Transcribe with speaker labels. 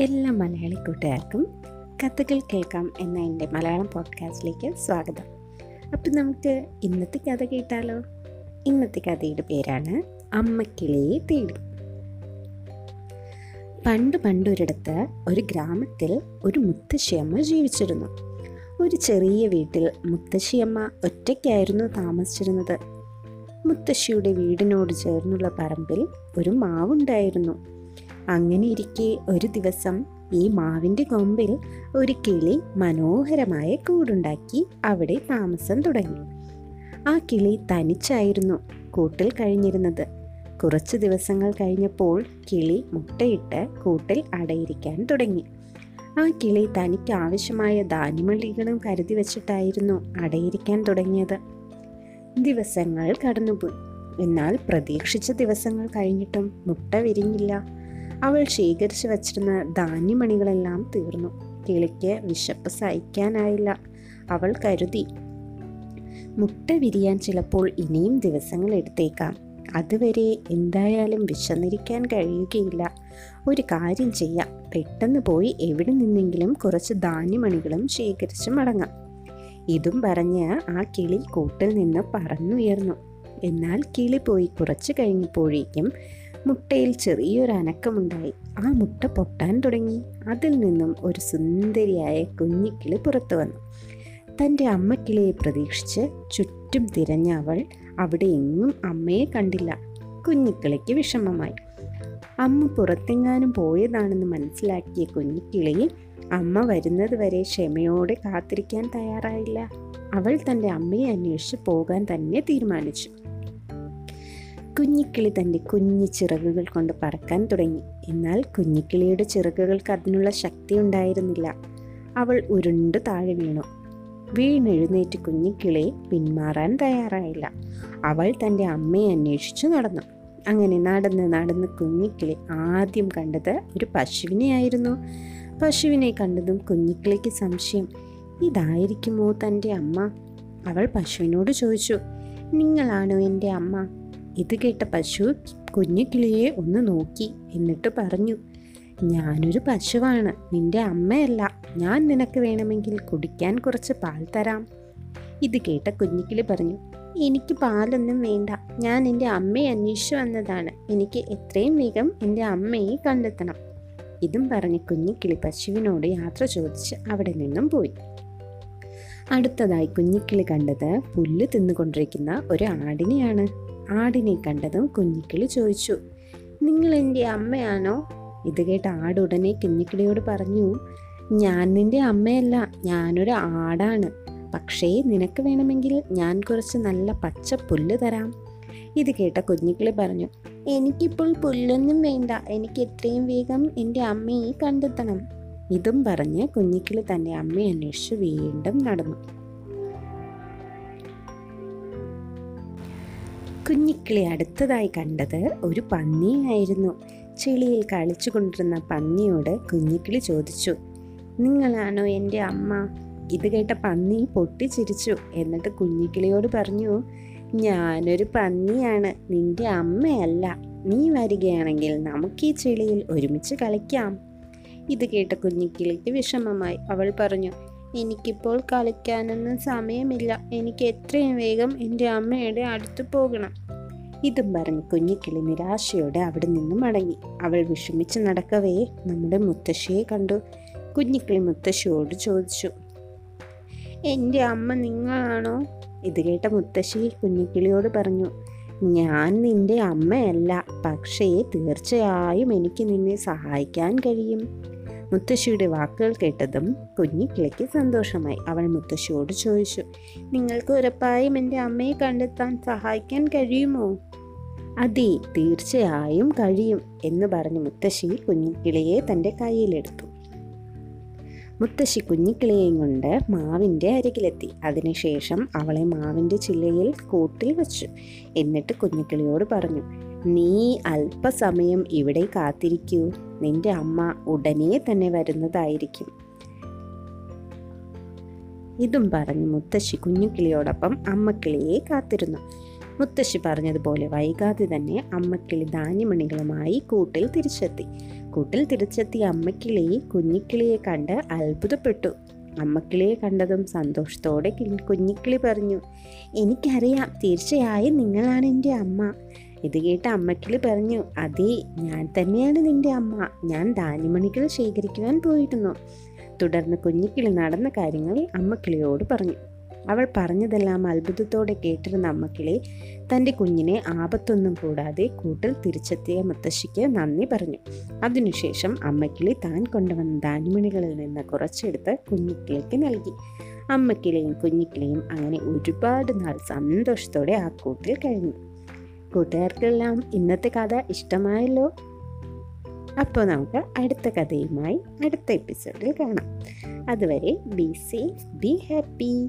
Speaker 1: എല്ലാ മലയാളി കൂട്ടുകാർക്കും കഥകൾ കേൾക്കാം എന്ന എന്റെ മലയാളം പോഡ്കാസ്റ്റിലേക്ക് സ്വാഗതം. അപ്പം നമുക്ക് ഇന്നത്തെ കഥ കേട്ടാലോ? ഇന്നത്തെ കഥയുടെ പേരാണ് അമ്മക്കിളിയെ തേടി. പണ്ട് പണ്ടൊരിടത്ത് ഒരു ഗ്രാമത്തിൽ ഒരു മുത്തശ്ശിയമ്മ ജീവിച്ചിരുന്നു. ഒരു ചെറിയ വീട്ടിൽ മുത്തശ്ശിയമ്മ ഒറ്റയ്ക്കായിരുന്നു താമസിച്ചിരുന്നത്. മുത്തശ്ശിയുടെ വീടിനോട് ചേർന്നുള്ള പറമ്പിൽ ഒരു മാവുണ്ടായിരുന്നു. അങ്ങനെ ഇരിക്കെ ഒരു ദിവസം ഈ മാവിന്റെ കൊമ്പിൽ ഒരു കിളി മനോഹരമായ കൂടുണ്ടാക്കി അവിടെ താമസം തുടങ്ങി. ആ കിളി തനിച്ചായിരുന്നു കൂട്ടിൽ കഴിഞ്ഞിരുന്നത്. കുറച്ച് ദിവസങ്ങൾ കഴിഞ്ഞപ്പോൾ കിളി മുട്ടയിട്ട് കൂട്ടിൽ അടയിരിക്കാൻ തുടങ്ങി. ആ കിളി തനിക്ക് ആവശ്യമായ ധാന്യമള്ളികളും കരുതി വച്ചിട്ടായിരുന്നു അടയിരിക്കാൻ തുടങ്ങിയത്. ദിവസങ്ങൾ കടന്നുപോയി. എന്നാൽ പ്രതീക്ഷിച്ച ദിവസങ്ങൾ കഴിഞ്ഞിട്ടും മുട്ട വിരിഞ്ഞില്ല. അവൾ ശേഖരിച്ചു വച്ചിരുന്ന ധാന്യമണികളെല്ലാം തീർന്നു. കിളിക്ക് വിശപ്പ് സഹിക്കാനായില്ല. അവൾ കരുതി മുട്ട വിരിയാൻ ചിലപ്പോൾ ഇനിയും ദിവസങ്ങൾ എടുത്തേക്കാം. അതുവരെ എന്തായാലും വിശന്നിരിക്കാൻ കഴിയുകയില്ല. ഒരു കാര്യം ചെയ്യാം. പെട്ടെന്ന് പോയി എവിടെ നിന്നെങ്കിലും കുറച്ച് ധാന്യമണികളും ശേഖരിച്ച് മടങ്ങാം. ഇതും പറഞ്ഞ് ആ കിളി കൂട്ടിൽ നിന്ന് പറന്നുയർന്നു. എന്നാൽ കിളി പോയി കുറച്ച് കഴിഞ്ഞപ്പോഴേക്കും മുട്ടയിൽ ചെറിയൊരു അനക്കമുണ്ടായി. ആ മുട്ട പൊട്ടാൻ തുടങ്ങി. അതിൽ നിന്നും ഒരു സുന്ദരിയായ കുഞ്ഞിക്കിളി പുറത്തു വന്നു. തന്റെ അമ്മക്കിളിയെ പ്രതീക്ഷിച്ച് ചുറ്റും തിരഞ്ഞ അവൾ അവിടെ എങ്ങും അമ്മയെ കണ്ടില്ല. കുഞ്ഞിക്കിളിക്ക് വിഷമമായി. അമ്മ പുറത്തെങ്ങാനും പോയതാണെന്ന് മനസ്സിലാക്കിയ കുഞ്ഞിക്കിളി അമ്മ വരുന്നത് വരെ ക്ഷമയോടെ കാത്തിരിക്കാൻ തയ്യാറായില്ല. അവൾ തന്റെ അമ്മയെ അന്വേഷിച്ച് പോകാൻ തന്നെ തീരുമാനിച്ചു. കുഞ്ഞിക്കിളി തന്റെ കുഞ്ഞു ചിറകുകൾ കൊണ്ട് പറക്കാൻ തുടങ്ങി. എന്നാൽ കുഞ്ഞിക്കിളിയുടെ ചിറകുകൾക്ക് അതിനുള്ള ശക്തി ഉണ്ടായിരുന്നില്ല. അവൾ ഉരുണ്ട് താഴെ വീണു. വീണെഴുന്നേറ്റ് കുഞ്ഞിക്കിളി പിന്മാറാൻ തയ്യാറായില്ല. അവൾ തന്റെ അമ്മയെ അന്വേഷിച്ചു നടന്നു. അങ്ങനെ നടന്ന് നടന്ന് കുഞ്ഞിക്കിളി ആദ്യം കണ്ടത് ഒരു പശുവിനെയായിരുന്നു. പശുവിനെ കണ്ടതും കുഞ്ഞിക്കിളിക്ക് സംശയം ഇതായിരിക്കുമോ തന്റെ അമ്മ? അവൾ പശുവിനോട് ചോദിച്ചു നിങ്ങളാണോ എന്റെ അമ്മ? ഇത് കേട്ട പശു കുഞ്ഞു കിളിയെ ഒന്ന് നോക്കി എന്നിട്ട് പറഞ്ഞു ഞാനൊരു പശുവാണ്. നിന്റെ അമ്മയല്ല. ഞാൻ നിനക്ക് വേണമെങ്കിൽ കുടിക്കാൻ കുറച്ച് പാൽ തരാം. ഇത് കേട്ട കുഞ്ഞിക്കിളി പറഞ്ഞു എനിക്ക് പാലൊന്നും വേണ്ട. ഞാൻ എന്റെ അമ്മയെ അന്വേഷിച്ചു വന്നതാണ്. എനിക്ക് എത്രയും വേഗം എന്റെ അമ്മയെ കണ്ടെത്തണം. ഇതും പറഞ്ഞ് കുഞ്ഞിക്കിളി പശുവിനോട് യാത്ര ചോദിച്ച് അവിടെ നിന്നും പോയി. അടുത്തതായി കുഞ്ഞിക്കിളി കണ്ടത് പുല്ല് തിന്നുകൊണ്ടിരിക്കുന്ന ഒരു ആടിനെയാണ്. ആടിനെ കണ്ടതും കുഞ്ഞിക്കിളി ചോദിച്ചു നിങ്ങൾ എന്റെ അമ്മയാണോ? ഇത് കേട്ട് ആട് ഉടനെ കുഞ്ഞിക്കിളിയോട് പറഞ്ഞു ഞാൻ നിന്റെ അമ്മയല്ല ഞാനൊരു ആടാണ്. പക്ഷേ നിനക്ക് വേണമെങ്കിൽ ഞാൻ കുറച്ച് നല്ല പച്ച പുല്ല് തരാം. ഇത് കേട്ട കുഞ്ഞിക്കിളി പറഞ്ഞു എനിക്കിപ്പോൾ പുല്ലൊന്നും വേണ്ട എനിക്ക് എത്രയും വേഗം എന്റെ അമ്മയെ കണ്ടെത്തണം. ഇതും പറഞ്ഞ് കുഞ്ഞിക്കിളി തന്റെ അമ്മയെ അന്വേഷിച്ച് വീണ്ടും നടന്നു. കുഞ്ഞിക്കിളി അടുത്തതായി കണ്ടത് ഒരു പന്നിയായിരുന്നു. ചെളിയിൽ കളിച്ചു കൊണ്ടിരുന്ന പന്നിയോട് കുഞ്ഞിക്കിളി ചോദിച്ചു നിങ്ങളാണോ എന്റെ അമ്മ? ഇത് കേട്ട പന്നി പൊട്ടിച്ചിരിച്ചു. എന്നിട്ട് കുഞ്ഞിക്കിളിയോട് പറഞ്ഞു ഞാനൊരു പന്നിയാണ് നിന്റെ അമ്മയല്ല. നീ വരികയാണെങ്കിൽ നമുക്ക് ഈ ചെളിയിൽ ഒരുമിച്ച് കളിക്കാം. ഇത് കേട്ട കുഞ്ഞിക്കിളിക്ക് വിഷമമായി. അവൾ പറഞ്ഞു എനിക്കിപ്പോൾ കളിക്കാനൊന്നും സമയമില്ല. എനിക്ക് എത്രയും വേഗം എന്റെ അമ്മയുടെ അടുത്ത് പോകണം. ഇതും പറഞ്ഞ് കുഞ്ഞിക്കിളി നിരാശയോടെ അവിടെ നിന്നും മടങ്ങി. അവൾ വിഷമിച്ച് നടക്കവേ നമ്മുടെ മുത്തശ്ശിയെ കണ്ടു. കുഞ്ഞിക്കിളി മുത്തശ്ശിയോട് ചോദിച്ചു എന്റെ അമ്മ നിങ്ങളാണോ? ഇത് കേട്ട മുത്തശ്ശി കുഞ്ഞിക്കിളിയോട് പറഞ്ഞു ഞാൻ നിന്റെ അമ്മയല്ല. പക്ഷേ തീർച്ചയായും എനിക്ക് നിന്നെ സഹായിക്കാൻ കഴിയും. മുത്തശ്ശിയുടെ വാക്കുകൾ കേട്ടതും കുഞ്ഞിക്കിളിക്ക് സന്തോഷമായി. അവൾ മുത്തശ്ശിയോട് ചോദിച്ചു നിങ്ങൾക്ക് ഉറപ്പായും എന്റെ അമ്മയെ കണ്ടെത്താൻ സഹായിക്കാൻ കഴിയുമോ? അതെ തീർച്ചയായും കഴിയും എന്ന് പറഞ്ഞ് മുത്തശ്ശി കുഞ്ഞിക്കിളിയെ തന്റെ കയ്യിലെടുത്തു. മുത്തശ്ശി കുഞ്ഞിക്കിളിയെയും കൊണ്ട് മാവിന്റെ അരികിലെത്തി. അതിനുശേഷം അവളെ മാവിന്റെ ചില്ലയിൽ കൂട്ടിൽ വച്ചു. എന്നിട്ട് കുഞ്ഞിക്കിളിയോട് പറഞ്ഞു നീ അല്പസമയം ഇവിടെ കാത്തിരിക്കൂ. നിന്റെ അമ്മ ഉടനെ തന്നെ വരുന്നതായിരിക്കും. ഇതും പറഞ്ഞ് മുത്തശ്ശി കുഞ്ഞുകിളിയോടൊപ്പം അമ്മക്കിളിയെ കാത്തിരുന്നു. മുത്തശ്ശി പറഞ്ഞതുപോലെ വൈകാതെ തന്നെ അമ്മക്കിളി ധാന്യമണികളുമായി കൂട്ടിൽ തിരിച്ചെത്തി. കൂട്ടിൽ തിരിച്ചെത്തിയ അമ്മക്കിളി കുഞ്ഞിക്കിളിയെ കണ്ട് അത്ഭുതപ്പെട്ടു. അമ്മക്കിളിയെ കണ്ടതും സന്തോഷത്തോടെ കിളി- കുഞ്ഞിക്കിളി പറഞ്ഞു എനിക്കറിയാം തീർച്ചയായും നിങ്ങളാണ് എന്റെ അമ്മ. ഇത് കേട്ട് അമ്മക്കിളി പറഞ്ഞു അതെ ഞാൻ തന്നെയാണ് നിന്റെ അമ്മ. ഞാൻ ധാന്യമണികൾ ശേഖരിക്കുവാൻ പോയിരുന്നു. തുടർന്ന് കുഞ്ഞിക്കിളി നടന്ന കാര്യങ്ങൾ അമ്മക്കിളിയോട് പറഞ്ഞു. അവൾ പറഞ്ഞതെല്ലാം അത്ഭുതത്തോടെ കേട്ടിരുന്ന അമ്മക്കിളി തന്റെ കുഞ്ഞിനെ ആപത്തൊന്നും കൂടാതെ കൂട്ടിൽ തിരിച്ചെത്തിയ മുത്തശ്ശിക്ക് നന്ദി പറഞ്ഞു. അതിനുശേഷം അമ്മക്കിളി താൻ കൊണ്ടുവന്ന ധാന്യമണികളിൽ നിന്ന് കുറച്ചെടുത്ത് കുഞ്ഞിക്കിളിക്ക് നൽകി. അമ്മക്കിളിയും കുഞ്ഞിക്കിളിയും അങ്ങനെ ഒരുപാട് നാൾ സന്തോഷത്തോടെ ആ കൂട്ടിൽ കഴിഞ്ഞു. കൂട്ടുകാർക്കെല്ലാം ഇന്നത്തെ കഥ ഇഷ്ടമായല്ലോ? അപ്പോൾ നമുക്ക് അടുത്ത കഥയുമായി അടുത്ത എപ്പിസോഡിൽ കാണാം. അതുവരെ ബി സേഫ് ബി ഹാപ്പി